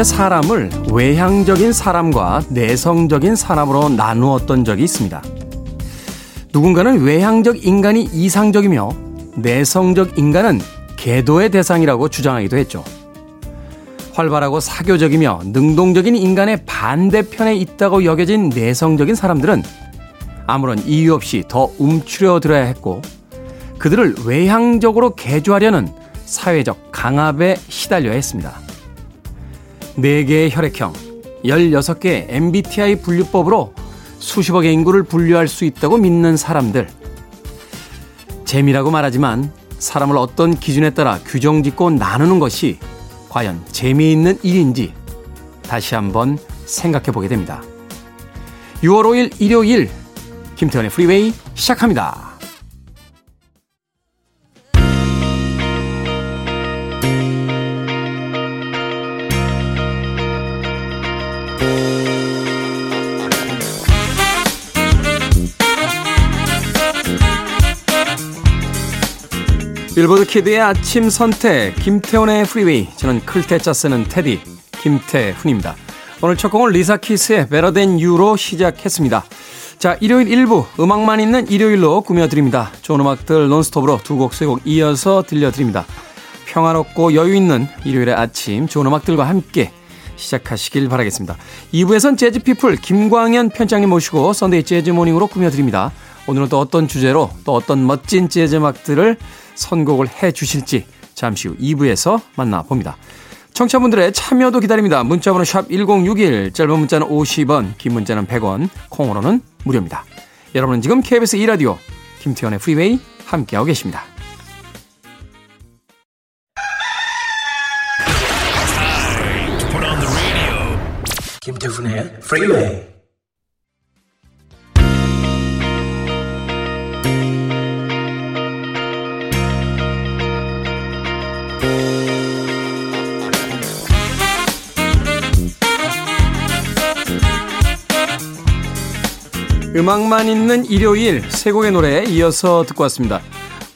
한때 사람을 외향적인 사람과 내성적인 사람으로 나누었던 적이 있습니다. 누군가는 외향적 인간이 이상적이며 내성적 인간은 계도의 대상이라고 주장하기도 했죠. 활발하고 사교적이며 능동적인 인간의 반대편에 있다고 여겨진 내성적인 사람들은 아무런 이유 없이 더 움츠려들어야 했고 그들을 외향적으로 개조하려는 사회적 강압에 시달려야 했습니다. 4개의 혈액형, 16개의 MBTI 분류법으로 수십억의 인구를 분류할 수 있다고 믿는 사람들. 재미라고 말하지만 사람을 어떤 기준에 따라 규정 짓고 나누는 것이 과연 재미있는 일인지 다시 한번 생각해 보게 됩니다. 6월 5일 일요일 김태현의 프리웨이 시작합니다. 빌보드 키드의 아침 선택 김태훈의 프리웨이 저는 클 태 자 쓰는 태디 김태훈입니다. 오늘 첫 곡은 리사 키스의 Better Than You로 시작했습니다. 자 일요일 1부 음악만 있는 일요일로 꾸며드립니다. 좋은 음악들 논스톱으로 두 곡 세 곡 이어서 들려드립니다. 평화롭고 여유있는 일요일의 아침 좋은 음악들과 함께 시작하시길 바라겠습니다. 2부에선 재즈피플 김광현 편집장님 모시고 Sunday Jazz Morning으로 꾸며드립니다. 오늘은 또 어떤 주제로 또 어떤 멋진 재즈 음악들을 선곡을 해 주실지 잠시 후 2부에서 만나봅니다. 청취자분들의 참여도 기다립니다. 문자번호 샵 1061, 짧은 문자는 50원, 긴 문자는 100원, 콩으로는 무료입니다. 여러분은 지금 KBS 2라디오 김태현의 프리웨이 함께하고 계십니다. 김태훈의 프리웨이 음악만 있는 일요일 세 곡의 노래 이어서 듣고 왔습니다.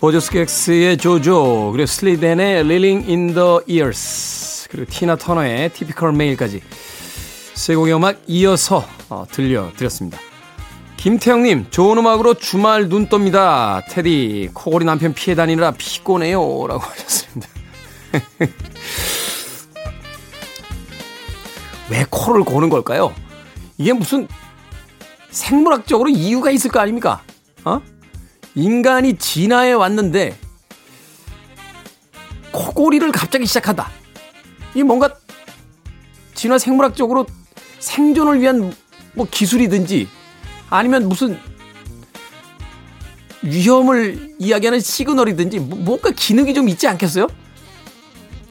보조스객스의 조조 그리고 슬리덴의 Reeling in the Ears 그리고 티나 터너의 Typical Male까지 세 곡의 음악 이어서 어, 들려드렸습니다. 김태형님 좋은 음악으로 주말 눈 떱니다. 테디 코골이 남편 피해 다니느라 피곤해요 라고 하셨습니다. 왜 코를 고는 걸까요? 이게 무슨 생물학적으로 이유가 있을 거 아닙니까? 어? 인간이 진화해 왔는데 코골이를 갑자기 시작한다. 이 뭔가 진화 생물학적으로 생존을 위한 뭐 기술이든지 아니면 무슨 위험을 이야기하는 시그널이든지 뭐, 뭔가 기능이 좀 있지 않겠어요?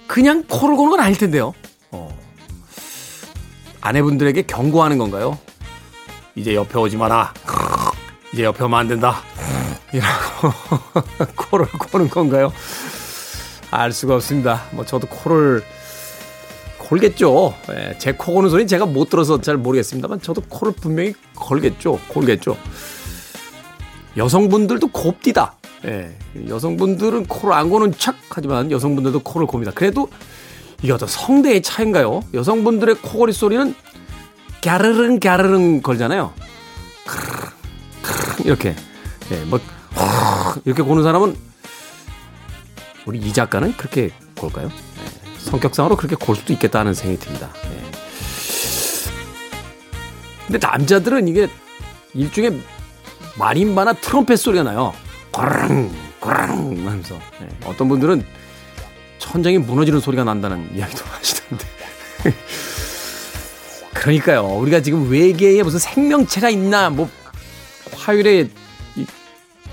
그냥 코를 고는 건 아닐 텐데요. 어. 아내분들에게 경고하는 건가요? 이제 옆에 오지 마라. 이제 옆에 오면 안 된다. 이라고 코를 고는 건가요? 알 수가 없습니다. 뭐 저도 코를 골겠죠. 예, 제코 고는 소리 제가 못 들어서 잘 모르겠습니다만 저도 코를 분명히 걸겠죠. 골겠죠. 여성분들도 곱디다. 예, 여성분들은 코를 안 고는 척 하지만 여성분들도 코를 곱니다. 그래도 이게 어떤 성대의 차인가요? 여성분들의 코골이 소리는 갸르릉 갸르릉 걸잖아요. 이렇게 예, 뭐 이렇게 고는 사람은 우리 이 작가는 그렇게 골까요? 예, 성격상으로 그렇게 골 수도 있겠다는 생각이 듭니다. 예. 근데 남자들은 이게 일종의 마림바나 트럼펫 소리가 나요. 꼬르릉 꼬르릉 하면서 예, 어떤 분들은 천장이 무너지는 소리가 난다는 이야기도 하시던데 그러니까요. 우리가 지금 외계에 무슨 생명체가 있나, 뭐, 화요일에,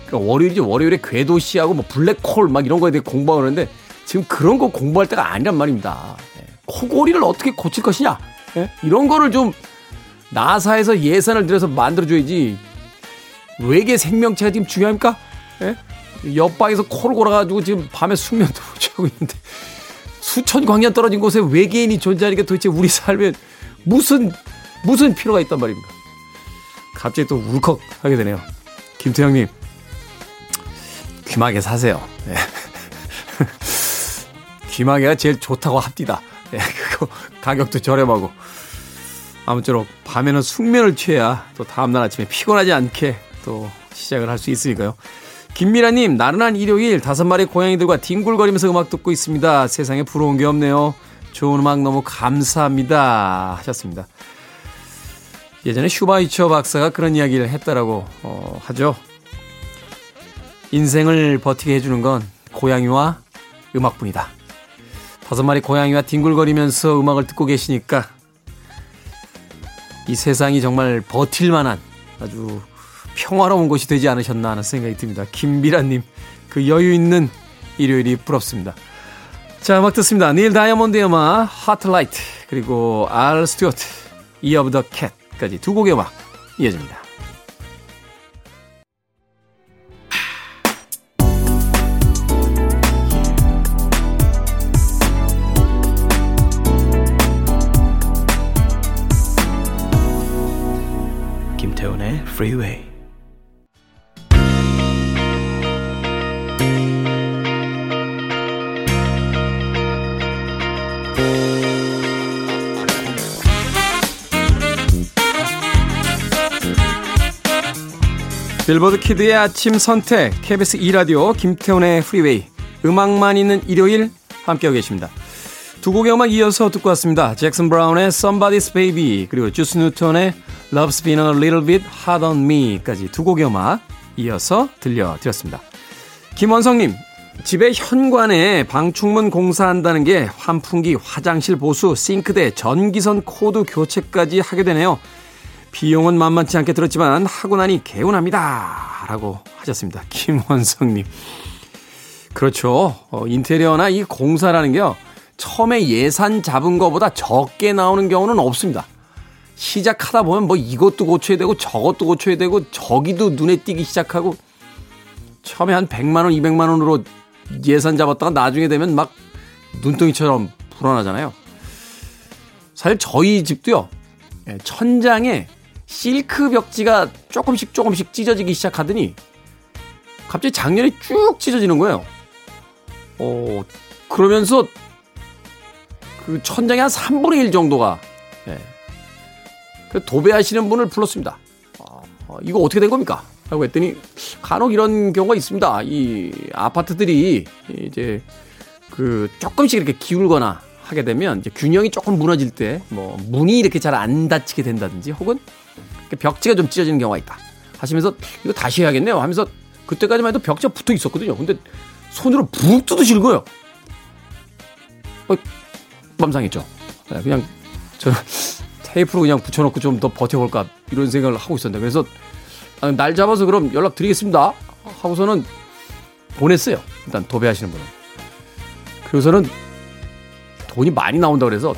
그러니까 월요일이죠. 월요일에 궤도시하고 뭐 블랙홀 막 이런 거에 대해 공부하는데 지금 그런 거 공부할 때가 아니란 말입니다. 예. 코골이를 어떻게 고칠 것이냐. 예? 이런 거를 좀 나사에서 예산을 들여서 만들어줘야지. 외계 생명체가 지금 중요합니까? 예? 옆방에서 코를 골아가지고 지금 밤에 숙면도 못 취하고 있는데 수천 광년 떨어진 곳에 외계인이 존재하니까 도대체 우리 삶에 무슨 무슨 필요가 있단 말입니까? 갑자기 또 울컥 하게 되네요. 김태형님 귀마개 사세요. 네. 귀마개가 제일 좋다고 합디다. 예, 그거 가격도 저렴하고. 아무쪼록 밤에는 숙면을 취해야 또 다음날 아침에 피곤하지 않게 또 시작을 할 수 있으니까요. 김미라님, 나른한 일요일 다섯 마리 고양이들과 뒹굴거리면서 음악 듣고 있습니다. 세상에 부러운 게 없네요. 좋은 음악 너무 감사합니다. 하셨습니다. 예전에 슈바이처 박사가 그런 이야기를 했다라고 어, 하죠. 인생을 버티게 해주는 건 고양이와 음악뿐이다. 다섯 마리 고양이와 뒹굴거리면서 음악을 듣고 계시니까 이 세상이 정말 버틸 만한 아주 평화로운 곳이 되지 않으셨나 하는 생각이 듭니다. 김비라님, 그 여유 있는 일요일이 부럽습니다. 자, 음악 듣습니다. 닐 다이아몬드의 음악, Heartlight, 그리고 알 스튜어트, Year of the Cat까지 두 곡의 음악 이어집니다. 김태훈의 Freeway. 빌보드 키드의 아침 선택 KBS 2라디오 김태훈의 프리웨이 음악만 있는 일요일 함께하고 계십니다. 두 곡의 음악 이어서 듣고 왔습니다. 잭슨 브라운의 Somebody's Baby 그리고 주스 뉴턴의 Love's Been a Little Bit Hard on Me까지 두 곡의 음악 이어서 들려드렸습니다. 김원성님 집에 현관에 방충문 공사한다는 게 환풍기, 화장실 보수, 싱크대, 전기선 코드 교체까지 하게 되네요. 비용은 만만치 않게 들었지만 하고 나니 개운합니다. 라고 하셨습니다. 김원성님. 그렇죠. 어, 인테리어나 이 공사라는 게요. 처음에 예산 잡은 것보다 적게 나오는 경우는 없습니다. 시작하다 보면 뭐 이것도 고쳐야 되고 저것도 고쳐야 되고 저기도 눈에 띄기 시작하고 처음에 한 100만 원, 200만 원으로 예산 잡았다가 나중에 되면 막 눈덩이처럼 불어나잖아요. 사실 저희 집도요. 예, 천장에 실크 벽지가 조금씩 조금씩 찢어지기 시작하더니 갑자기 작년에 쭉 찢어지는 거예요. 어, 그러면서 그 천장의 한 3분의 1 정도가 예. 그 도배하시는 분을 불렀습니다. 어, 어, 이거 어떻게 된 겁니까? 라고 했더니 간혹 이런 경우가 있습니다. 이 아파트들이 이제 그 조금씩 이렇게 기울거나 하게 되면 균형이 조금 무너질 때 뭐 문이 이렇게 잘 안 닫히게 된다든지 혹은 벽지가 좀 찢어지는 경우가 있다. 하시면서 이거 다시 해야겠네요 하면서 그때까지만 해도 벽지가 붙어 있었거든요. 근데 손으로 붕 뜯으시는 거예요. 어, 맘상했죠. 네, 그냥 저 테이프로 그냥 붙여놓고 좀 더 버텨볼까 이런 생각을 하고 있었는데 그래서 아, 날 잡아서 그럼 연락 드리겠습니다 하고서는 보냈어요. 일단 도배하시는 분은. 그래서는 돈이 많이 나온다 그래서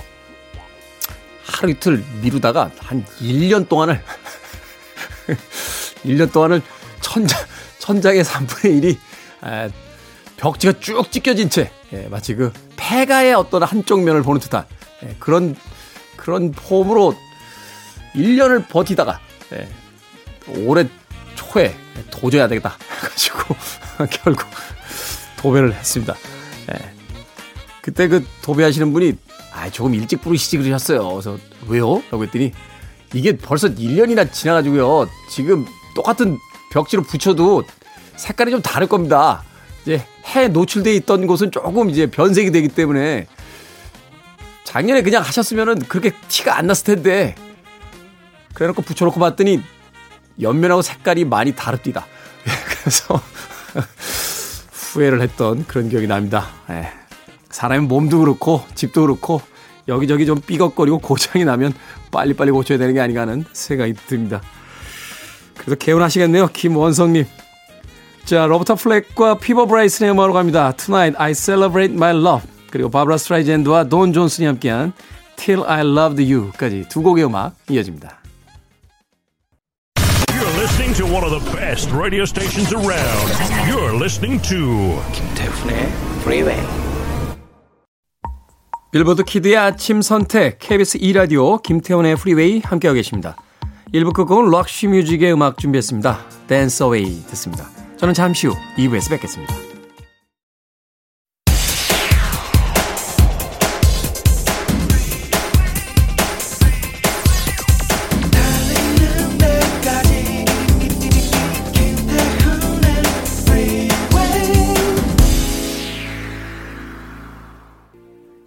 하루 이틀 미루다가 한 1년 동안을 1년 동안을 천장 천장의 3분의 1이 에, 벽지가 쭉 찢겨진 채 예, 마치 그 폐가의 어떤 한쪽 면을 보는 듯한 예, 그런 그런 폼으로 1년을 버티다가 예, 올해 초에 안 되겠다 해가지고 결국 도배를 했습니다. 예. 그때 그 도배하시는 분이 아 조금 일찍 부르시지 그러셨어요. 그래서 왜요? 라고 했더니 이게 벌써 1년이나 지나가지고요. 지금 똑같은 벽지로 붙여도 색깔이 좀 다를 겁니다. 이제 해 노출돼 있던 곳은 조금 이제 변색이 되기 때문에 작년에 그냥 하셨으면은 그렇게 티가 안 났을 텐데 그래놓고 붙여놓고 봤더니 옆면하고 색깔이 많이 다릅니다. 그래서 후회를 했던 그런 기억이 납니다. 예. 사람의 몸도 그렇고 집도 그렇고 여기저기 좀 삐걱거리고 고장이 나면 빨리빨리 고쳐야 되는 게 아닌가 하는 생각이 듭니다. 그래서 개운하시겠네요. 김원성님. 자, 로버타 플렉과 피보 브라이슨의 음악으로 갑니다. Tonight I Celebrate My Love. 그리고 바브라 스트라이샌드와 돈 존슨이 함께한 Till I Loved You까지 두 곡의 음악 이어집니다. You're listening to one of the best radio stations around. You're listening to 김태훈의 Freeway. 빌보드 키드의 아침 선택 KBS 2라디오 김태훈의 프리웨이 함께하고 계십니다. 1부 끝곡은 록시 뮤직의 음악 준비했습니다. Dance Away 듣습니다. 저는 잠시 후 2부에서 뵙겠습니다.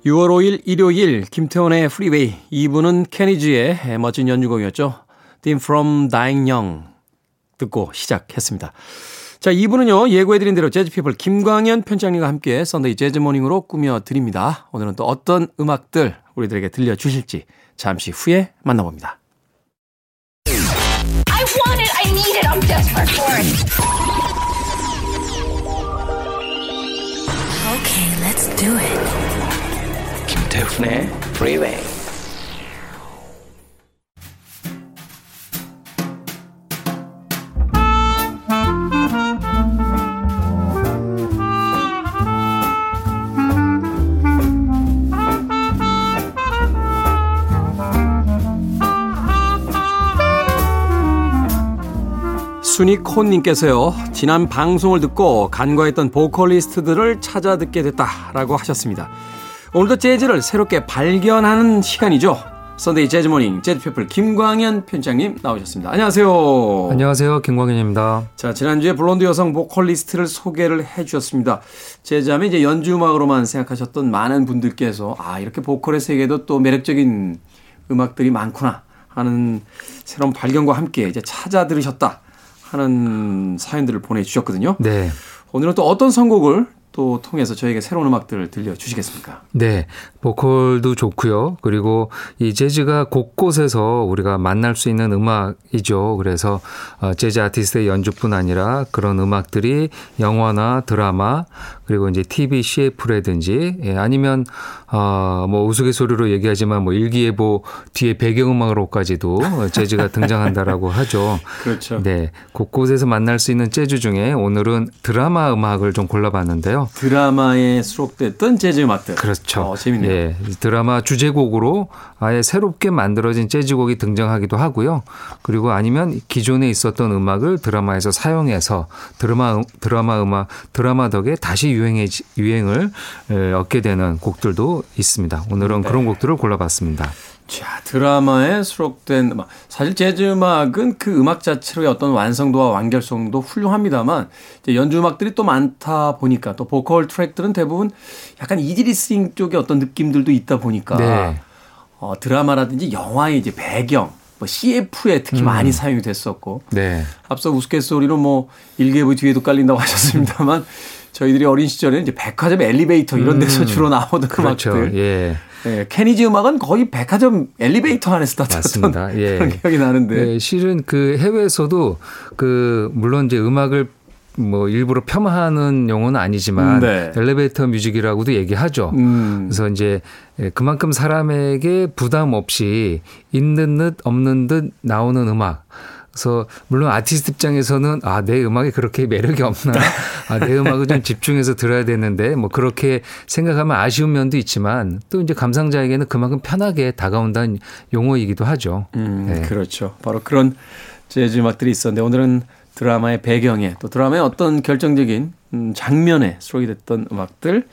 6월 5일 일요일 김태훈의 프리웨이 2부는 케니지의 멋진 연주곡이었죠. Theme from Dying Young 듣고 시작했습니다. 자, 2부는요, 예고해드린 대로 재즈피플 김광현 편집장님과 함께 Sunday Jazz Morning으로 꾸며드립니다. 오늘은 또 어떤 음악들 우리들에게 들려주실지 잠시 후에 만나봅니다. I want it, I need it, I'm desperate for it. Okay, let's do it. 김태훈의 프리웨이 순이콘님께서요, 지난 방송을 듣고 간과했던 보컬리스트들을 찾아 듣게 됐다라고 하셨습니다. 오늘도 재즈를 새롭게 발견하는 시간이죠. Sunday Jazz Morning 재즈피플 김광현 편집장님 나오셨습니다. 안녕하세요. 안녕하세요. 김광현입니다. 자, 지난주에 블론드 여성 보컬리스트를 소개를 해 주셨습니다. 재즈하면 이제 연주 음악으로만 생각하셨던 많은 분들께서 아, 이렇게 보컬의 세계도 또 매력적인 음악들이 많구나 하는 새로운 발견과 함께 이제 찾아 들으셨다 하는 사연들을 보내 주셨거든요. 네. 오늘은 또 어떤 선곡을 또 통해서 저에게 새로운 음악들을 들려주시겠습니까? 네. 보컬도 좋고요. 그리고 이 재즈가 곳곳에서 우리가 만날 수 있는 음악이죠. 그래서 어, 재즈 아티스트의 연주뿐 아니라 그런 음악들이 영화나 드라마 그리고 이제 TV CF라든지 예, 아니면 어뭐 우스갯소리로 얘기하지만 뭐 일기예보 뒤에 배경음악으로까지도 재즈가 등장한다라고 하죠. 그렇죠. 네. 곳곳에서 만날 수 있는 재즈 중에 오늘은 드라마 음악을 좀 골라봤는데요. 드라마에 수록됐던 재즈 음악들. 그렇죠. 어, 재밌네요. 예. 드라마 주제곡으로 아예 새롭게 만들어진 재즈곡이 등장하기도 하고요. 그리고 아니면 기존에 있었던 음악을 드라마에서 사용해서 드라마 드라마 음악 드라마 덕에 다시 유행해 유행을 얻게 되는 곡들도 있습니다. 오늘은 네. 그런 곡들을 골라봤습니다. 자, 드라마에 수록된 음악. 사실 재즈 음악은 그 음악 자체로의 어떤 완성도와 완결성도 훌륭합니다만, 이제 연주 음악들이 또 많다 보니까, 또 보컬 트랙들은 대부분 약간 이지리스링 쪽의 어떤 느낌들도 있다 보니까, 네. 어, 드라마라든지 영화의 이제 배경, 뭐 CF에 특히 음. 많이 사용이 됐었고, 네. 앞서 우스갯소리로 뭐 일개부 뒤에도 깔린다고 하셨습니다만, 저희들이 어린 시절에는 이제 백화점 엘리베이터 이런 데서 음. 주로 나오던 그렇죠. 음악들. 예. 예, 케니지 음악은 거의 백화점 엘리베이터 안에서 다쳤던 예. 그런 기억이 나는데. 예, 실은 그 해외에서도 그 물론 이제 음악을 뭐 일부러 폄하하는 용어는 아니지만 네. 엘리베이터 뮤직이라고도 얘기하죠. 음. 그래서 이제 그만큼 사람에게 부담 없이 있는 듯 없는 듯 나오는 음악. 그래서 물론 아티스트 입장에서는 아 내 음악이 그렇게 매력이 없나 아, 내 음악을 좀 집중해서 들어야 되는데 뭐 그렇게 생각하면 아쉬운 면도 있지만 또 이제 감상자에게는 그만큼 편하게 다가온다는 용어이기도 하죠. 음, 네. 그렇죠. 바로 그런 재즈 음악들이 있었는데 오늘은 드라마의 배경에 또 드라마의 어떤 결정적인 음, 장면에 수록이 됐던 음악들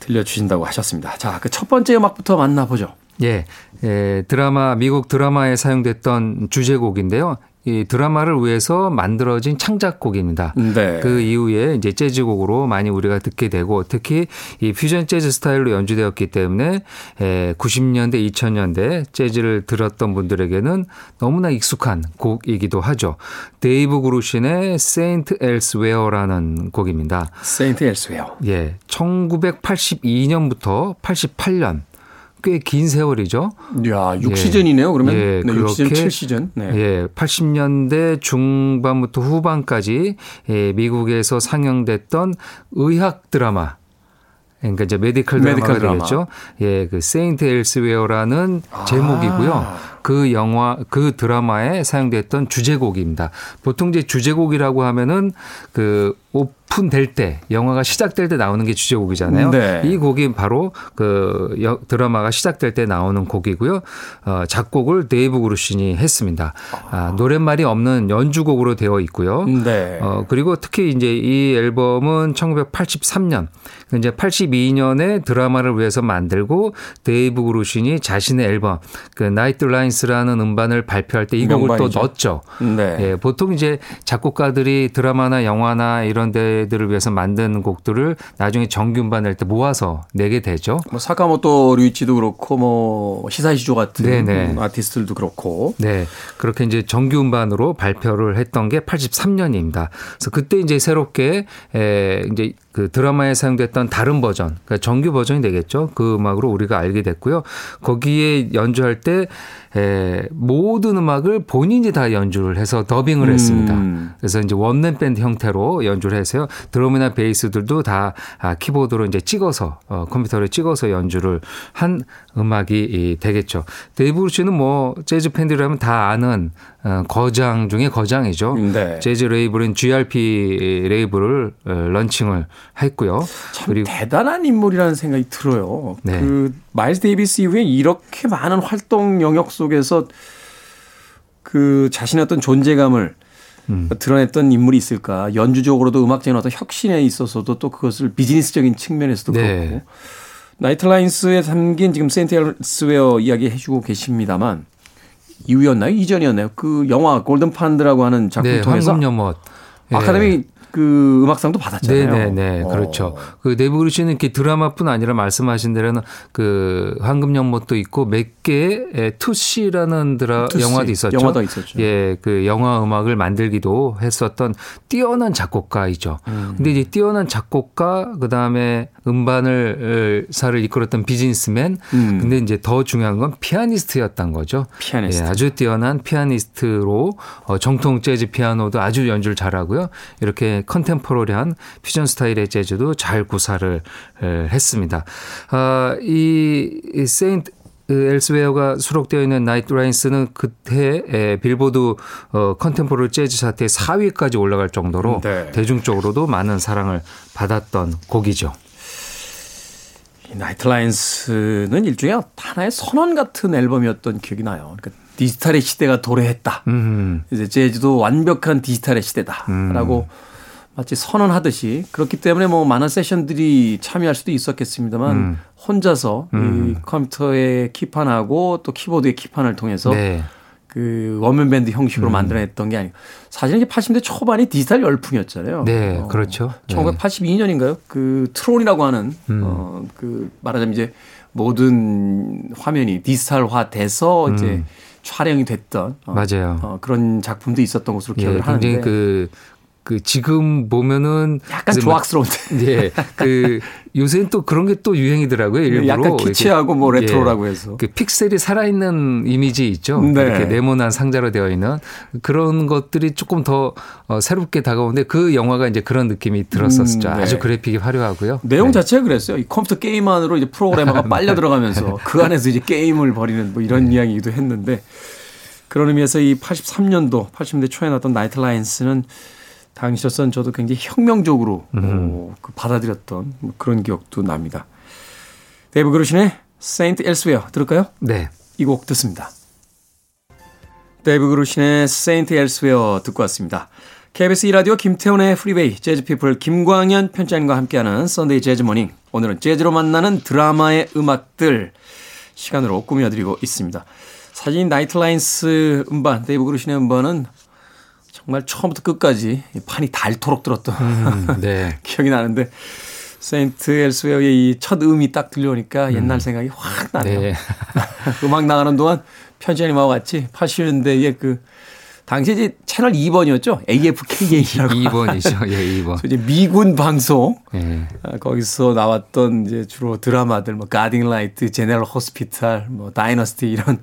들려주신다고 하셨습니다. 자, 그 첫 번째 음악부터 만나보죠. 예, 예, 드라마 미국 드라마에 사용됐던 주제곡인데요. 이 드라마를 위해서 만들어진 창작곡입니다. 네. 그 이후에 이제 재즈곡으로 많이 우리가 듣게 되고 특히 이 퓨전 재즈 스타일로 연주되었기 때문에 90년대, 2000년대 재즈를 들었던 분들에게는 너무나 익숙한 곡이기도 하죠. 데이브 그루신의 Saint Elsewhere라는 곡입니다. Saint Elsewhere. 예. 1982년부터 88년 꽤 긴 세월이죠. 야, 6시즌이네요. 그러면 예, 네, 6시즌, 7시즌. 네. 예, 80년대 중반부터 후반까지 예, 미국에서 상영됐던 의학 드라마 그러니까 이제 medical 드라마가 되겠죠. 예, 그 Saint Elsewhere라는 아. 제목이고요. 그 영화 그 드라마에 사용됐던 주제곡입니다. 보통 이제 주제곡이라고 하면은 그 오픈될 때 영화가 시작될 때 나오는 게 주제곡이잖아요. 네. 이 곡이 바로 그 드라마가 시작될 때 나오는 곡이고요. 어, 작곡을 데이브 그루신이 했습니다. 아, 노랫말이 없는 연주곡으로 되어 있고요. 네. 어, 그리고 특히 이제 이 앨범은 1983년 이제 82년에 드라마를 위해서 만들고 데이브 그루신이 자신의 앨범 그 Night Lines라는 음반을 발표할 때 이 곡을 또 넣었죠. 네. 예, 보통 이제 작곡가들이 드라마나 영화나 이런 데 후배들을 위해서 만든 곡들을 나중에 정규 음반 낼 때 모아서 내게 되죠. 뭐 사카모토 류이치도 그렇고 뭐 히사이시 조 같은 네네. 아티스트들도 그렇고. 네. 그렇게 이제 정규 음반으로 발표를 했던 게 83년입니다. 그래서 그때 이제 새롭게 에 이제 그 드라마에 사용됐던 다른 버전, 그러니까 정규 버전이 되겠죠. 그 음악으로 우리가 알게 됐고요. 거기에 연주할 때 에, 모든 음악을 본인이 다 연주를 해서 더빙을 했습니다. 음. 그래서 이제 원맨 밴드 형태로 연주를 해서요. 드럼이나 베이스들도 다 아, 키보드로 이제 찍어서 어, 컴퓨터로 찍어서 연주를 한 음악이 이, 되겠죠. 데이브 그루신은 뭐 재즈 팬들이라면 다 아는 어, 거장 중에 거장이죠. 네. 재즈 레이블인 GRP 레이블을 어, launching을 했고요. 참 그리고 대단한 인물이라는 생각이 들어요. 네. 그 마일스 데이비스 이후에 이렇게 많은 활동 영역 속에서 그 자신의 어떤 존재감을 음. 드러냈던 인물이 있을까? 연주적으로도 음악적인 어떤 혁신에 있어서도 또 그것을 비즈니스적인 측면에서도 네. 그렇고 Night Lines에 담긴 지금 Saint Elsewhere 이야기 해주고 계십니다만 이후였나요? 이전이었나요? 그 영화 Golden Pond라고 하는 작품 네, 통해서 황금 연못 아카데미 예. 그 음악상도 받았잖아요. 네네네. 어. 그렇죠. 그 데이브 그루신은 이렇게 드라마뿐 아니라 말씀하신 대로는 그 황금연못도 있고 몇 개의 Tootsie라는 드라 Tootsie. 영화도 있었죠. 영화도 있었죠. 예, 그 영화 음악을 만들기도 했었던 뛰어난 작곡가이죠. 음. 근데 이제 뛰어난 작곡가 그다음에 음반을 사를 이끌었던 비즈니스맨. 음. 근데 이제 더 중요한 건 피아니스트였던 거죠. 피아니스트. 예, 아주 뛰어난 피아니스트로 어, 정통 재즈 피아노도 아주 연주를 잘하고요. 이렇게 contemporary한 퓨전 스타일의 재즈도 잘 구사를 했습니다. 아, 이 Saint Elsewhere가 수록되어 있는 Night Lines는 그때 빌보드 어, contemporary 재즈 차트의 4위까지 올라갈 정도로 네. 대중적으로도 많은 사랑을 받았던 곡이죠. Night Lines는 일종의 하나의 선언 같은 앨범이었던 기억이 나요. 그러니까 디지털의 시대가 도래했다. 음. 이제 재즈도 완벽한 디지털의 시대다라고 음. 마치 선언하듯이 그렇기 때문에 뭐 많은 세션들이 참여할 수도 있었겠습니다만 음. 혼자서 음. 이 컴퓨터의 키판하고 또 키보드의 키판을 통해서 네. 그 one man band 형식으로 음. 만들어냈던 게 아니고 사실 이제 80년대 초반이 디지털 열풍이었잖아요. 네, 어, 그렇죠. 1982년인가요? 그 Tron이라고 하는 음. 어그 말하자면 이제 모든 화면이 디지털화 돼서 음. 이제 촬영이 됐던 어, 맞아요. 어, 그런 작품도 있었던 것으로 기억을 예, 하는데 그 그 지금 보면은 약간 조악스러운데. 예. 그 요새는 또 그런 게 또 유행이더라고요. 네, 일부러 약간 키치하고 뭐 레트로라고 예. 해서. 그 픽셀이 살아있는 이미지 있죠. 네. 이렇게 네모난 상자로 되어 있는 그런 것들이 조금 더 어, 새롭게 다가오는데 그 영화가 이제 그런 느낌이 들었었죠. 음, 네. 아주 그래픽이 화려하고요. 내용 네. 자체가 그랬어요. 이 컴퓨터 게임 안으로 이제 프로그래머가 빨려 들어가면서 그 안에서 이제 게임을 벌이는 뭐 이런 네. 이야기도 했는데 그런 의미에서 이 83년도 80년대 초에 나왔던 Night Lines는 당시로선 저도 굉장히 혁명적으로 어, 그 받아들였던 뭐 그런 기억도 납니다. 데이브 그루신의 St. Elsewhere 들을까요? 네. 이 곡 듣습니다. 데이브 그루신의 St. Elsewhere 듣고 왔습니다. KBS 2라디오 김태훈의 프리웨이 재즈피플 김광현 편집장과 함께하는 Sunday Jazz Morning 오늘은 재즈로 만나는 드라마의 음악들 시간으로 꾸며드리고 있습니다. 사실 Night Lines 음반 데이브 그루신의 음반은 정말 처음부터 끝까지 판이 닳도록 들었던 음, 네. 기억이 나는데 St. Elsewhere의 이 첫 음이 딱 들려오니까 음. 옛날 생각이 확 나네요. 네. 음악 나가는 동안 편집장님하고 같이 80년대에 그 당시 이제 채널 2번이었죠. AFKN이라고. 2번이죠. 예, 2번. 이제 미군 방송. 네. 거기서 나왔던 이제 주로 드라마들 뭐 Guiding Light, General Hospital, 뭐 Dynasty 이런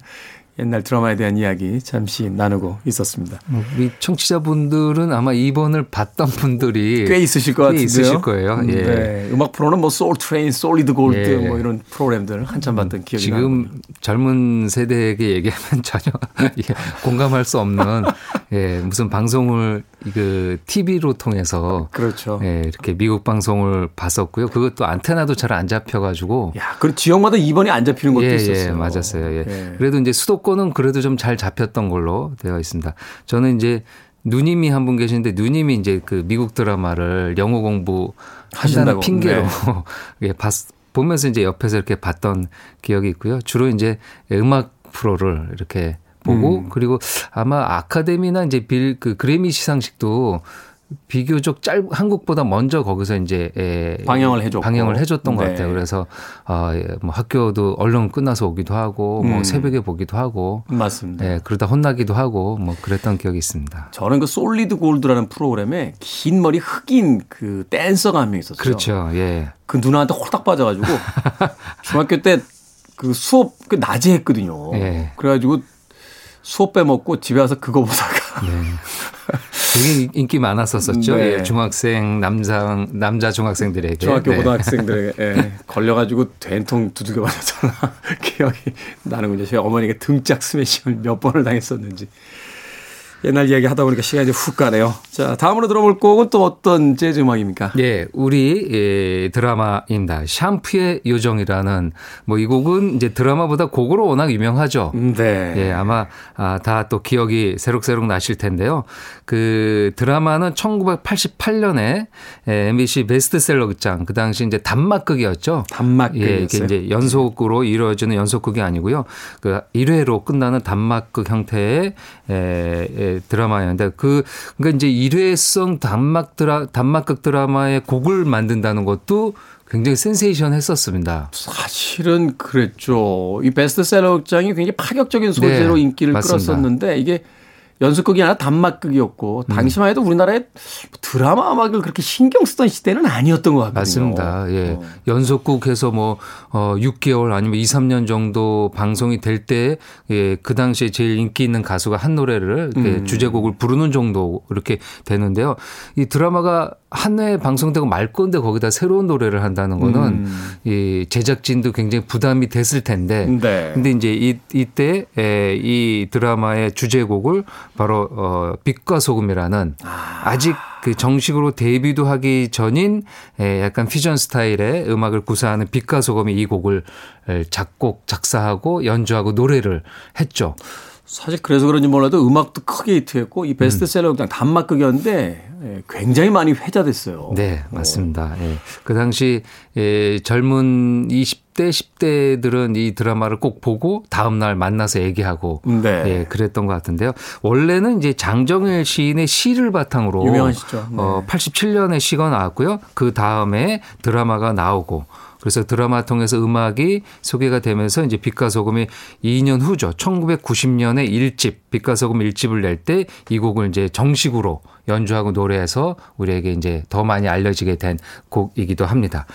옛날 드라마에 대한 이야기 잠시 나누고 있었습니다. 뭐 우리 청취자분들은 아마 2번을 봤던 분들이 꽤 있으실 것 같은데요. 있으실 거예요. 음, 예. 네. 음악 프로는 뭐 Soul Train, Solid Gold 예. 뭐 이런 프로그램들 한참 봤던 기억이 지금 나는 젊은 세대에게 얘기하면 전혀 공감할 수 없는 예, 무슨 방송을 그 TV로 통해서 그렇죠. 예, 이렇게 미국 방송을 봤었고요. 그것도 안테나도 잘 안 잡혀가지고. 야, 그 지역마다 2번이 안 잡히는 것도 예, 예 있었어요. 예, 맞았어요. 예. 예. 그래도 이제 수도권은 그래도 좀 잘 잡혔던 걸로 되어 있습니다. 저는 이제 누님이 한 분 계시는데 누님이 이제 그 미국 드라마를 영어 공부 하신다는 핑계로 네. 예, 봤, 보면서 이제 옆에서 이렇게 봤던 기억이 있고요. 주로 이제 음악 프로를 이렇게 보고 음. 그리고 아마 아카데미나 이제 빌 그 그래미 시상식도 비교적 짧 한국보다 먼저 거기서 이제 에, 방영을 해줬고 방영을 해줬던 것 네. 같아요. 그래서 어, 예, 뭐 학교도 얼른 끝나서 오기도 하고 뭐 음. 새벽에 보기도 하고 맞습니다. 예, 그러다 혼나기도 하고 뭐 그랬던 기억이 있습니다. 저는 그 솔리드 골드라는 프로그램에 긴 머리 흑인 그 댄서가 한 명 있었어요. 그렇죠. 예. 그 누나한테 홀딱 빠져가지고 중학교 때 그 수업 그 낮에 했거든요. 예. 그래가지고 수업 빼먹고 집에 와서 그거 보다가 되게 인기 많았었었죠. 네. 예, 중학생 남자 남자 중학생들에게 중학교 네. 고등학생들에게 예, 걸려가지고 된통 두들겨 맞았잖아. 기억이 나는군요. 저희 어머니가 등짝 스매싱을 몇 번을 당했었는지. 옛날 이야기 하다 보니까 시간이 훅 가네요. 자, 다음으로 들어볼 곡은 또 어떤 재즈 음악입니까? 예, 우리 예, 드라마입니다. 샴푸의 요정이라는 뭐 이 곡은 이제 드라마보다 곡으로 워낙 유명하죠. 네. 예, 아마 아, 다 또 기억이 새록새록 나실 텐데요. 그 드라마는 1988년에 예, MBC 베스트셀러 극장 그 당시 이제 단막극이었죠. 단막극이었어요. 예, 이게 이제 연속으로 이루어지는 연속극이 아니고요. 그 1회로 끝나는 단막극 형태의 에, 에, 드라마였는데 그 그러니까 이제 일회성 단막 드라 단막극 드라마의 곡을 만든다는 것도 굉장히 센세이션 했었습니다. 사실은 그랬죠. 이 베스트셀러 극장이 굉장히 파격적인 소재로 네, 인기를 맞습니다. 끌었었는데 이게 연속극이 아니라 단막극이었고 음. 당시만 해도 우리나라에 드라마 음악을 그렇게 신경 쓰던 시대는 아니었던 것 같거든요. 맞습니다. 예. 어. 연속국에서 뭐, 어, 6개월 아니면 2, 3년 정도 방송이 될 때, 예, 그 당시에 제일 인기 있는 가수가 한 노래를 음. 주제곡을 부르는 정도 이렇게 되는데요. 이 드라마가 한 해 방송되고 말 건데 거기다 새로운 노래를 한다는 거는 음. 이 제작진도 굉장히 부담이 됐을 텐데. 네. 근데 이제 이, 이때 에, 이 드라마의 주제곡을 바로 어, 빛과 소금이라는 아 직 그 정식으로 데뷔도 하기 전인 에, 약간 퓨전 스타일의 음악을 구사하는 빛과 소금이 이 곡을 에, 작곡, 작사하고 연주하고 노래를 했죠. 사실 그래서 그런지 몰라도 음악도 크게 히트했고 이 베스트셀러 극장 단막극이었는데 예, 굉장히 많이 회자됐어요. 네, 맞습니다. 예. 그 당시 예, 젊은 20대, 10대들은 이 드라마를 꼭 보고 다음 날 만나서 얘기하고 네. 예, 그랬던 것 같은데요. 원래는 이제 장정일 시인의 시를 바탕으로 유명한 시죠. 네. 어, 87년에 시가 나왔고요. 그 다음에 드라마가 나오고 그래서 드라마 통해서 음악이 소개가 되면서 이제 빛과 소금이 2년 후죠. 1990년에 1집 빛과 소금 1집을 낼 때 이 곡을 이제 정식으로 연주하고 노래해서 우리에게 이제 더 많이 알려지게 된 곡이기도 합니다.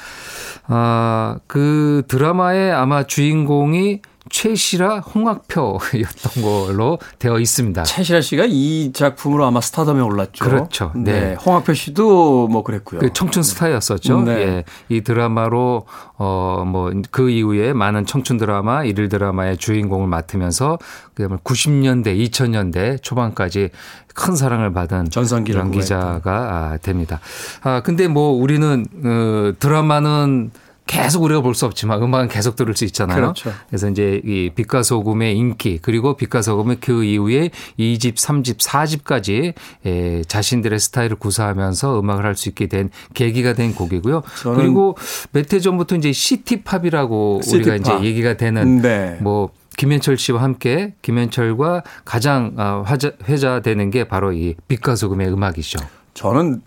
아, 그 드라마의 아마 주인공이 최시라 홍학표였던 걸로 되어 있습니다. 최시라 씨가 이 작품으로 아마 스타덤에 올랐죠. 그렇죠. 네. 네. 홍학표 씨도 뭐 그랬고요. 그 청춘 스타였었죠. 네. 예. 이 드라마로 어뭐 그 이후에 많은 청춘 드라마, 일일 드라마의 주인공을 맡으면서 그다음에 90년대, 2000년대 초반까지 큰 사랑을 받은 전성기를 그런 구가했던. 기자가 아, 됩니다. 아 근데 뭐 우리는 어, 드라마는 계속 우리가 볼 수 없지만 음악은 계속 들을 수 있잖아요. 그렇죠. 그래서 이제 이 빛과 소금의 인기 그리고 빛과 소금의 그 이후에 2집, 3집, 4집까지 에, 자신들의 스타일을 구사하면서 음악을 할 수 있게 된 계기가 된 곡이고요. 그리고 몇 해 전부터 이제 시티팝이라고 우리가 시티팝. 이제 얘기가 되는 네. 뭐 김현철 씨와 함께 김현철과 가장 아, 화자, 회자되는 게 바로 이 빛과 소금의 음악이죠. 저는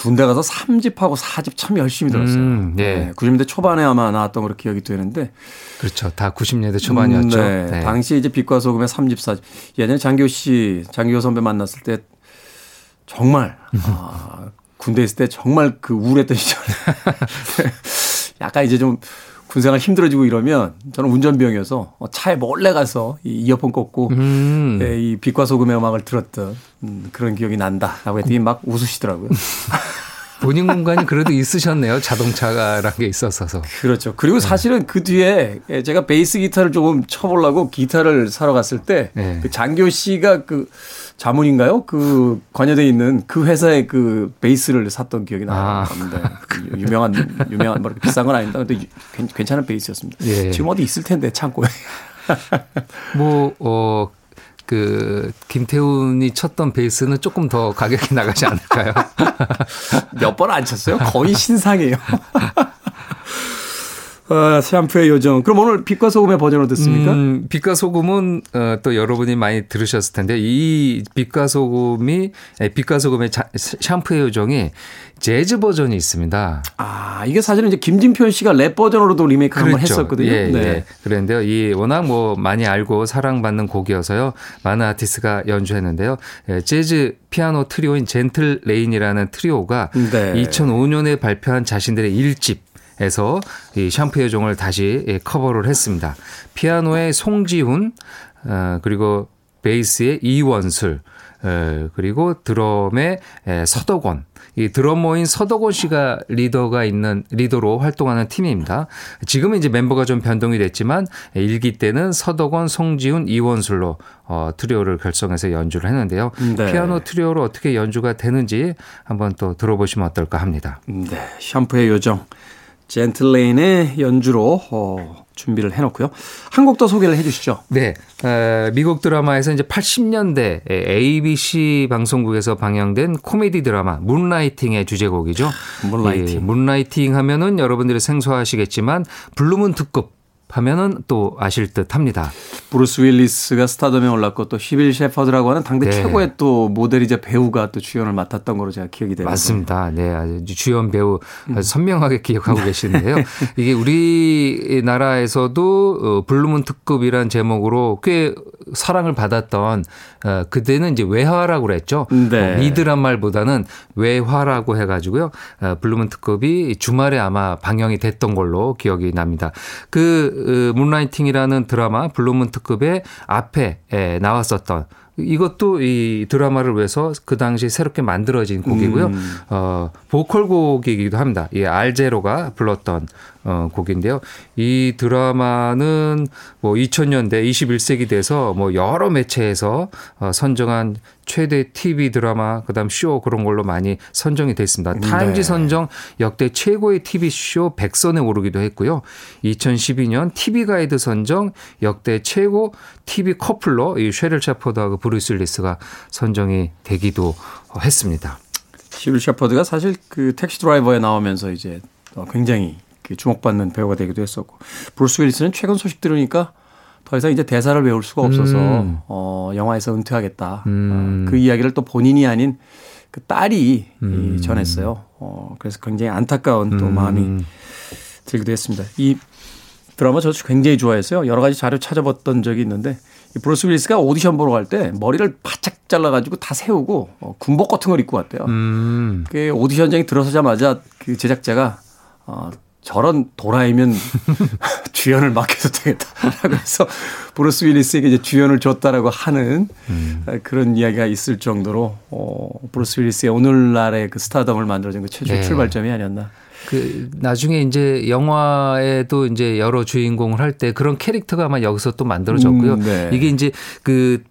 군대 가서 3집하고 4집 참 열심히 들었어요. 음, 네. 90년대 초반에 아마 나왔던 걸로 기억이 되는데. 그렇죠. 다 90년대 초반이었죠. 음, 네. 네. 당시 이제 빛과 소금의 3집, 4집. 예전에 장기호 씨, 장기호 선배 만났을 때 정말, 아, 군대 있을 때 정말 그 우울했던 시절. 약간 이제 좀 군생활 힘들어지고 이러면 저는 운전병이어서 차에 몰래 가서 이 이어폰 꽂고 음. 예, 이 빛과 소금의 음악을 들었던 음, 그런 기억이 난다라고 했더니 막 웃으시더라고요. 본인 공간이 그래도 있으셨네요. 자동차라는 게 있었어서. 그렇죠. 그리고 사실은 그 뒤에 제가 베이스 기타를 조금 쳐보려고 기타를 사러 갔을 때 네. 그 장교 씨가 그 자문인가요? 그 관여돼 있는 그 회사의 그 베이스를 샀던 기억이 아. 나는데 유명한 유명한 뭐 비싼 건 아닙니다. 근데 괜- 괜찮은 베이스였습니다. 예. 지금 어디 있을 텐데 창고에. 뭐, 어, 그, 김태훈이 쳤던 베이스는 조금 더 가격이 나가지 않을까요? 몇 번 안 쳤어요? 거의 신상이에요. 어, 샴푸의 요정. 그럼 오늘 빛과 소금의 버전으로 듣습니까? 음, 빛과 소금은 어, 또 여러분이 많이 들으셨을 텐데 이 빛과 소금이 빛과 소금의 자, 샴푸의 요정이 재즈 버전이 있습니다. 아, 이게 사실은 이제 김진표 씨가 랩 버전으로도 리메이크 그렇죠. 한번 했었거든요. 예, 네. 예. 그런데요. 이 워낙 뭐 많이 알고 사랑받는 곡이어서요. 많은 아티스트가 연주했는데요. 예, 재즈 피아노 트리오인 젠틀 레인이라는 트리오가 네. 2005년에 발표한 자신들의 1집 에서 이 샴푸의 요정을 다시 예, 커버를 했습니다. 피아노의 송지훈 어, 그리고 베이스의 이원술 어, 그리고 드럼의 서덕원 이 드러머인 서덕원 씨가 리더가 있는 리더로 활동하는 팀입니다. 지금은 이제 멤버가 좀 변동이 됐지만 1기 때는 서덕원, 송지훈, 이원술로 어, 트리오를 결성해서 연주를 했는데요. 네. 피아노 트리오로 어떻게 연주가 되는지 한번 또 들어보시면 어떨까 합니다. 네, 샴푸의 요정. 젠틀레인의 연주로 어, 준비를 해놓고요. 한 곡 더 소개를 해주시죠. 네, 에, 미국 드라마에서 이제 80년대 ABC 방송국에서 방영된 코미디 드라마 Moonlighting의 주제곡이죠. Moonlighting. 예, Moonlighting 하면은 여러분들이 생소하시겠지만 블루문 특급 하면은 또 아실 듯 합니다. 브루스 윌리스가 스타덤에 올랐고 또 시빌 셰퍼드라고 하는 당대 네. 최고의 또 모델이자 배우가 또 주연을 맡았던 거로 제가 기억이 되는 맞습니다. 네, 아주 주연 배우 아주 선명하게 기억하고 계시는데요. 이게 우리나라에서도 어, 블루문 특급이란 제목으로 꽤 사랑을 받았던 어, 그때는 이제 외화라고 그랬죠. 네. 미드란 말보다는 외화라고 해가지고요. 어, 블루문 특급이 주말에 아마 방영이 됐던 걸로 기억이 납니다. 그 Moonlighting이라는 드라마 블루문 특급의 앞에 나왔었던 이것도 이 드라마를 위해서 그 당시 새롭게 만들어진 곡이고요. 음. 어, 보컬 곡이기도 합니다. 이 알 자로가 불렀던 어, 곡인데요. 이 드라마는 뭐 2000년대 21세기 돼서 뭐 여러 매체에서 어, 선정한 최대 TV 드라마 그다음 쇼 그런 걸로 많이 선정이 됐습니다. 네. 타임지 선정 역대 최고의 TV 쇼 100선에 오르기도 했고요. 2012년 TV 가이드 선정 역대 최고 TV 커플로 이 시빌 셰퍼드하고 브루스 윌리스가 선정이 되기도 했습니다. 시빌 셰퍼드가 사실 그 택시 드라이버에 나오면서 이제 어, 굉장히 주목받는 배우가 되기도 했었고 브루스 윌리스는 최근 소식 들으니까 더 이상 이제 대사를 외울 수가 없어서 음. 어, 영화에서 은퇴하겠다. 음. 어, 그 이야기를 또 본인이 아닌 그 딸이 음. 전했어요. 어, 그래서 굉장히 안타까운 또 음. 마음이 들기도 했습니다. 이 드라마 저도 굉장히 좋아했어요. 여러 가지 자료 찾아봤던 적이 있는데 이 브루스 윌리스가 오디션 보러 갈 때 머리를 바짝 잘라가지고 다 세우고 어, 군복 같은 걸 입고 왔대요. 음. 그 오디션장에 들어서자마자 그 제작자가 어, 저런 또라이면 주연을 맡겨도 되겠다라고 해서 브루스 윌리스에게 이제 주연을 줬다라고 하는 음. 그런 이야기가 있을 정도로 어, 브루스 윌리스의 오늘날의 그 스타덤을 만들어준 그 최초 네. 출발점이 아니었나. 그 나중에 이제 영화에도 이제 여러 주인공을 할 때 그런 캐릭터가 아마 여기서 또 만들어졌고요. 음, 네. 이게 이제 그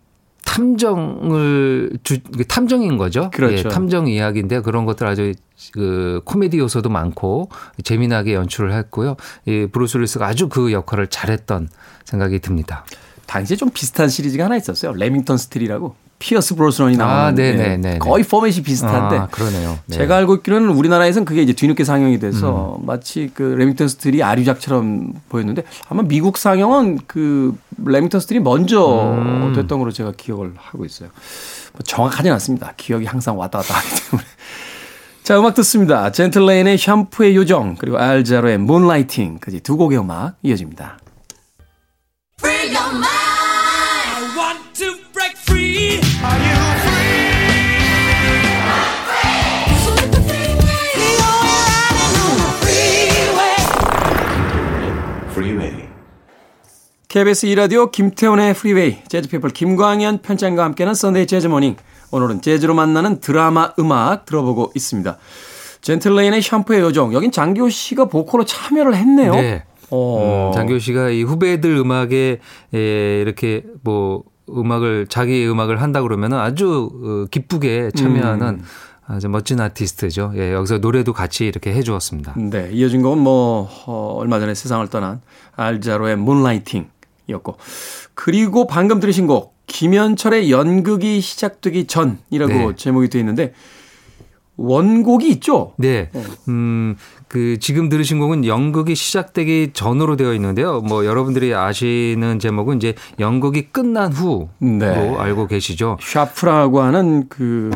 탐정을 주, 탐정인 거죠. 그렇죠. 예, 탐정 이야기인데 그런 것들 아주 그 코미디 요소도 많고 재미나게 연출을 했고요. 이 브루스 윌리스가 아주 그 역할을 잘했던 생각이 듭니다. 당시에 좀 비슷한 시리즈가 하나 있었어요. 레밍턴 스틸이라고. 피어스 브로스넌이 나오는 아, 네네네. 거의 포맷이 비슷한데 아, 그러네요. 네. 제가 알고 있기로는 우리나라에서는 그게 이제 뒤늦게 상영이 돼서 음. 마치 그 레밍턴 스틸이 아류작처럼 보였는데 아마 미국 상영은 그 레밍턴 스틸이 먼저 음. 됐던 걸로 제가 기억을 하고 있어요. 뭐 정확하진 않습니다. 기억이 항상 왔다 갔다 하기 때문에. 자, 음악 듣습니다. 젠틀레인의 샴푸의 요정, 그리고 알자로의 문라이팅까지 두 곡의 음악 이어집니다. KBS 2라디오 김태훈의 프리웨이 재즈피플 김광현 편집장과 함께하는 Sunday 재즈 Morning 오늘은 재즈로 만나는 드라마 음악 들어보고 있습니다. 젠틀레인의 샴푸의 요정 여긴 장기호 씨가 보컬로 참여를 했네요. 네. 어. 음, 장기호 씨가 이 후배들 음악에 에, 이렇게 뭐 음악을 자기 음악을 한다 그러면 아주 어, 기쁘게 참여하는 음. 아주 멋진 아티스트죠. 예, 여기서 노래도 같이 이렇게 해 주었습니다. 네, 이어진 곡은 뭐 어, 얼마 전에 세상을 떠난 알자로의 문라이팅 이었고 그리고 방금 들으신 곡 김현철의 연극이 시작되기 전이라고 네. 제목이 되어 있는데 원곡이 있죠? 네. 음, 그 지금 들으신 곡은 연극이 시작되기 전으로 되어 있는데요. 뭐 여러분들이 아시는 제목은 이제 연극이 끝난 후로 네. 알고 계시죠. 샤프라고 하는 그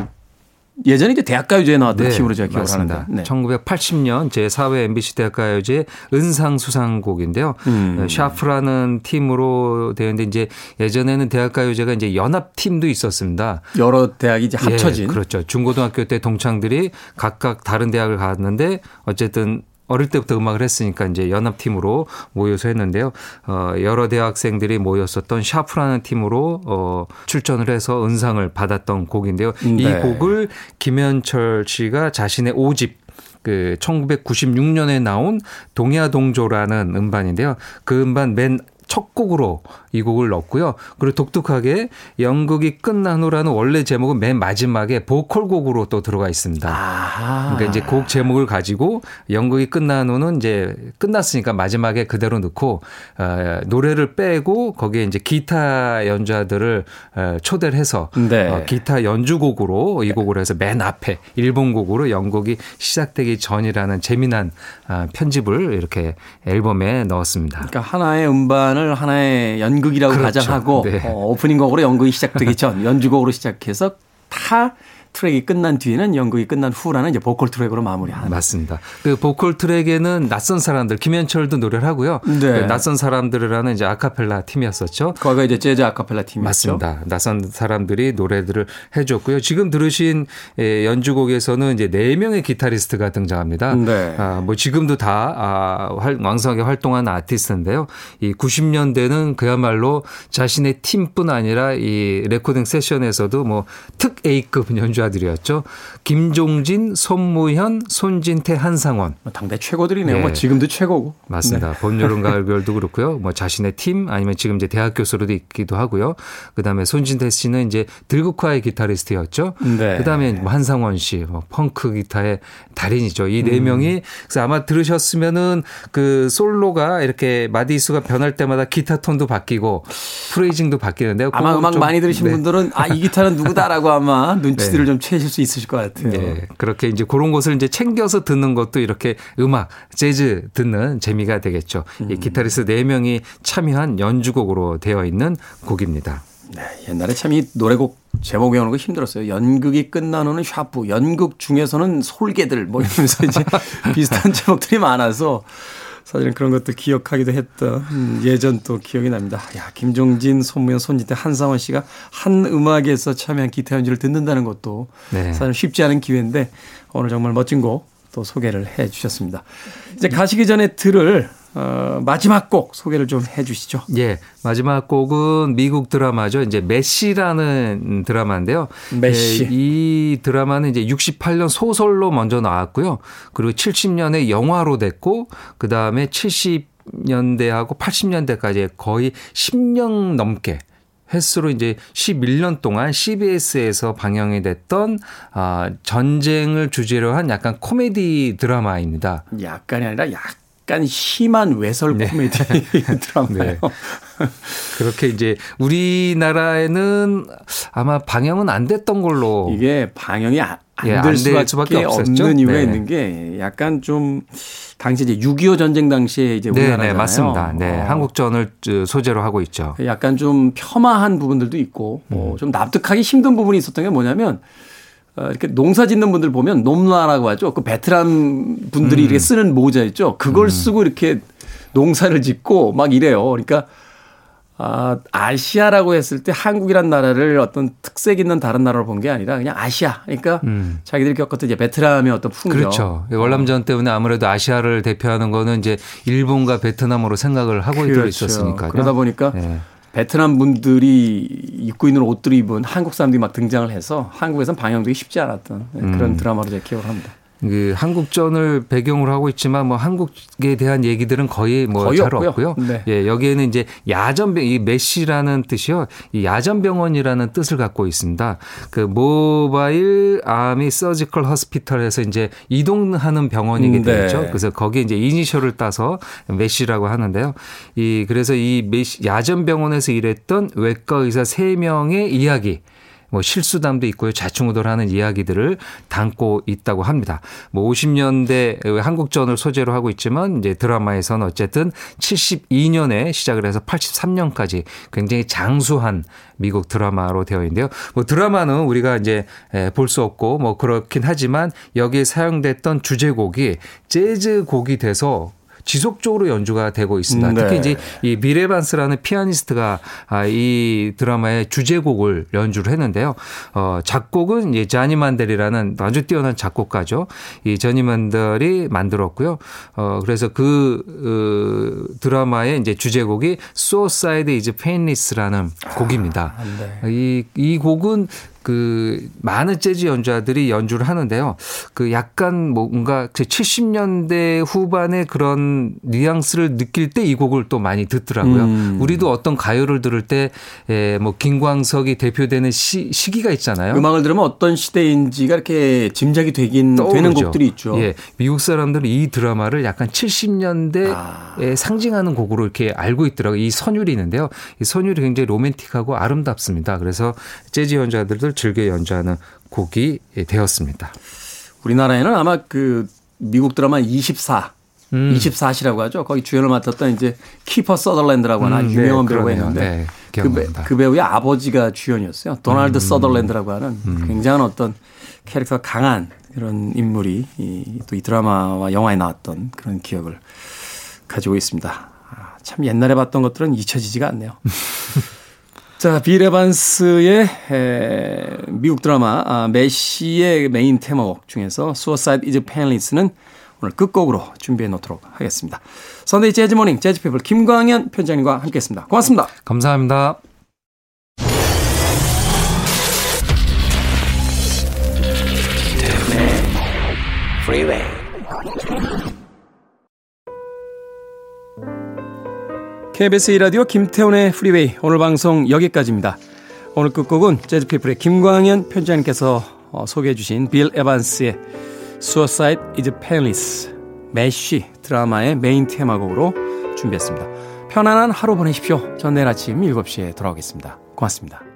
예전에 이제 대학가요제에 나왔던 네, 팀으로 제가 기억을 하는데. 네. 1980년 제4회 MBC 대학가요제 은상 수상곡인데요. 음. 네, 샤프라는 팀으로 되는데 이제 예전에는 대학가요제가 이제 연합팀도 있었습니다. 여러 대학이 이제 합쳐진. 예, 그렇죠. 중고등학교 때 동창들이 각각 다른 대학을 갔는데 어쨌든 어릴 때부터 음악을 했으니까 이제 연합팀으로 모여서 했는데요. 어, 여러 대학생들이 모였었던 샤프라는 팀으로 어, 출전을 해서 은상을 받았던 곡인데요. 네. 이 곡을 김현철 씨가 자신의 5집 그 1996년에 나온 동야동조라는 음반인데요. 그 음반 맨 첫 곡으로 이 곡을 넣었고요. 그리고 독특하게 연극이 끝난 후라는 원래 제목은 맨 마지막에 보컬 곡으로 또 들어가 있습니다. 아 그러니까 이제 곡 제목을 가지고 연극이 끝난 후는 이제 끝났으니까 마지막에 그대로 넣고 어, 노래를 빼고 거기에 이제 기타 연주자들을 어, 초대를 해서 네. 어, 기타 연주곡으로 이 곡을 해서 맨 앞에 일번 곡으로 연극이 시작되기 전이라는 재미난 어, 편집을 이렇게 앨범에 넣었습니다. 그러니까 하나의 음반 시간을 하나의 연극이라고 그렇죠. 가정하고 네. 어, 오프닝 곡으로 연극이 시작되기 전 연주곡으로 시작해서 다 트랙이 끝난 뒤에는 연극이 끝난 후라는 이제 보컬 트랙으로 마무리하는. 맞습니다. 그 보컬 트랙에는 낯선 사람들 김현철도 노래를 하고요. 네. 그 낯선 사람들이라는 이제 아카펠라 팀이었었죠. 거기가 이제 재즈 아카펠라 팀이었죠. 맞습니다. 낯선 사람들이 노래들을 해줬고요. 지금 들으신 예, 연주곡에서는 이제 네 명의 기타리스트가 등장합니다. 네. 아, 뭐 지금도 다 아, 왕성하게 활동하는 아티스트인데요. 이 90년대는 그야말로 자신의 팀뿐 아니라 이 레코딩 세션에서도 뭐 특 A급 연주 연 주자들이었죠. 김종진, 손무현, 손진태, 한상원. 뭐 당대 최고들이네요. 네. 뭐 지금도 최고고. 맞습니다. 네. 봄, 여름, 가을, 겨울도 그렇고요. 뭐 자신의 팀 아니면 지금 이제 대학 교수로도 있기도 하고요. 그다음에 손진태 씨는 이제 들국화의 기타리스트였죠. 네. 그다음에 뭐 한상원 씨, 뭐 펑크 기타의 달인이죠. 이네 음. 명이 그래서 아마 들으셨으면은 그 솔로가 이렇게 마디수가 변할 때마다 기타 톤도 바뀌고 프레이징도 바뀌는데요. 아마 음악 많이 들으신 네. 분들은 아 이 기타는 누구다라고 아마 눈치들을 네. 좀 채실 수 있으실 것 같아요. 네. 그렇게 이제 그런 것을 이제 챙겨서 듣는 것도 이렇게 음악, 재즈 듣는 재미가 되겠죠. 음. 이 기타리스트 4명이 참여한 연주곡으로 되어 있는 곡입니다. 네, 옛날에 참 이 노래곡 제목 외우는 거 힘들었어요. 연극이 끝난 후는 샤프, 연극 중에서는 솔개들 뭐 이러면서 이제 비슷한 제목들이 많아서 사실은 그런 것도 기억하기도 했던 음, 예전 또 기억이 납니다. 야, 김종진, 손무현, 손지태, 한상원 씨가 한 음악에서 참여한 기타 연주를 듣는다는 것도 네. 사실 쉽지 않은 기회인데 오늘 정말 멋진 곡 또 소개를 해 주셨습니다. 이제 가시기 전에 들을 어, 마지막 곡 소개를 좀 해 주시죠. 예. 마지막 곡은 미국 드라마죠. 이제 메시라는 드라마인데요. 메시. 예, 이 드라마는 이제 68년 소설로 먼저 나왔고요. 그리고 70년에 영화로 됐고 그 다음에 70년대하고 80년대까지 거의 10년 넘게 횟수로 이제 11년 동안 CBS에서 방영이 됐던 아, 전쟁을 주제로 한 약간 코미디 드라마입니다. 약간이 아니라 약 약간 심한 외설 네. 코미디 드라마예요. 네. 그렇게 이제 우리나라에는 아마 방영은 안 됐던 걸로 이게 방영이 안될 예, 수밖에, 수밖에 없는 이유가 네. 있는 게 약간 좀 당시 이제 6.25 전쟁 당시에 이제 우리나라잖아요. 네, 네, 맞습니다. 네, 어. 한국전을 소재로 하고 있죠. 약간 좀 폄하한 부분들도 있고 뭐 음. 좀 납득하기 힘든 부분이 있었던 게 뭐냐면 어, 이렇게 농사 짓는 분들 보면 놈라라고 하죠. 그 베트남 분들이 음. 이렇게 쓰는 모자 있죠. 그걸 음. 쓰고 이렇게 농사를 짓고 막 이래요. 그러니까 아, 아시아라고 했을 때 한국이란 나라를 어떤 특색 있는 다른 나라로 본 게 아니라 그냥 아시아. 그러니까 음. 자기들이 겪었던 이제 베트남의 어떤 풍경. 그렇죠. 월남전 때문에 아무래도 아시아를 대표하는 거는 이제 일본과 베트남으로 생각을 하고 그렇죠. 있었으니까. 그러다 보니까 네. 베트남 분들이 입고 있는 옷들을 입은 한국 사람들이 막 등장을 해서 한국에선 방영되기 쉽지 않았던 그런 음. 드라마로 제가 기억을 합니다. 그 한국전을 배경으로 하고 있지만 뭐 한국에 대한 얘기들은 거의 뭐 잘 없고요. 네. 예, 여기에는 이제 야전병 이 MASH라는 뜻이요. 이 야전병원이라는 뜻을 갖고 있습니다. 그 Mobile Army Surgical Hospital에서 이제 이동하는 병원이게 음, 네. 되죠. 그래서 거기에 이제 이니셜을 따서 MASH라고 하는데요. 이 그래서 이 MASH 야전병원에서 일했던 외과 의사 3명의 이야기 뭐 실수담도 있고요. 좌충우돌하는 이야기들을 담고 있다고 합니다. 뭐 50년대 한국전을 소재로 하고 있지만 이제 드라마에서는 어쨌든 72년에 시작을 해서 83년까지 굉장히 장수한 미국 드라마로 되어 있는데요. 뭐 드라마는 우리가 이제 볼 수 없고 뭐 그렇긴 하지만 여기에 사용됐던 주제곡이 재즈 곡이 돼서 지속적으로 연주가 되고 있습니다. 네. 특히 이제 이 미레반스라는 피아니스트가 아, 이 드라마의 주제곡을 연주를 했는데요. 어, 작곡은 이제 자니 만델이라는 아주 뛰어난 작곡가죠. 이 저니 만델이 만들었고요. 어, 그래서 그 어, 드라마의 이제 주제곡이 Suicide is Painless라는 곡입니다. 아, 네. 이, 이 곡은 그 많은 재즈 연주자들이 연주를 하는데요. 그 약간 뭔가 70년대 후반에 그런 뉘앙스를 느낄 때 이 곡을 또 많이 듣더라고요. 음. 우리도 어떤 가요를 들을 때뭐 예, 김광석이 대표되는 시, 시기가 있잖아요. 음악을 들으면 어떤 시대인지가 이렇게 짐작이 되긴 떠오르죠. 되는 곡들이 있죠. 예. 미국 사람들은 이 드라마를 약간 70년대에 아. 상징하는 곡으로 이렇게 알고 있더라고요. 이 선율이 있는데요. 이 선율이 굉장히 로맨틱하고 아름답습니다. 그래서 재즈 연주자들도 즐겨 연주하는 곡이 되었습니다. 우리나라에는 아마 그 미국 드라마 24 음. 24시라고 하죠. 거기 주연을 맡았던 이제 키퍼 서덜랜드라고 하는 음, 유명한 네, 배우가 있는데 네, 그, 배, 그, 배우의 아버지가 주연이었어요. 도널드 음. 서덜랜드라고 하는 음. 굉장한 어떤 캐릭터가 강한 그런 인물이 이, 또 이 드라마와 영화에 나왔던 그런 기억을 가지고 있습니다. 아, 참 옛날에 봤던 것들은 잊혀지지가 않네요. 자, 빌 에반스의 에, 미국 드라마 아, MASH의 메인 테마곡 중에서 Suicide is Painless는 오늘 끝곡으로 준비해 놓도록 하겠습니다. Sunday 재즈 Morning 재즈 피플 김광현 편집장님과 함께했습니다. 고맙습니다. 감사합니다. KBS 이라디오 김태훈의 프리웨이 오늘 방송 여기까지입니다. 오늘 끝곡은 재즈피플의 김광현 편집장님께서 어, 소개해 주신 빌 에반스의 Suicide is Painless MASH 드라마의 메인 테마곡으로 준비했습니다. 편안한 하루 보내십시오. 전 내일 아침 7시에 돌아오겠습니다. 고맙습니다.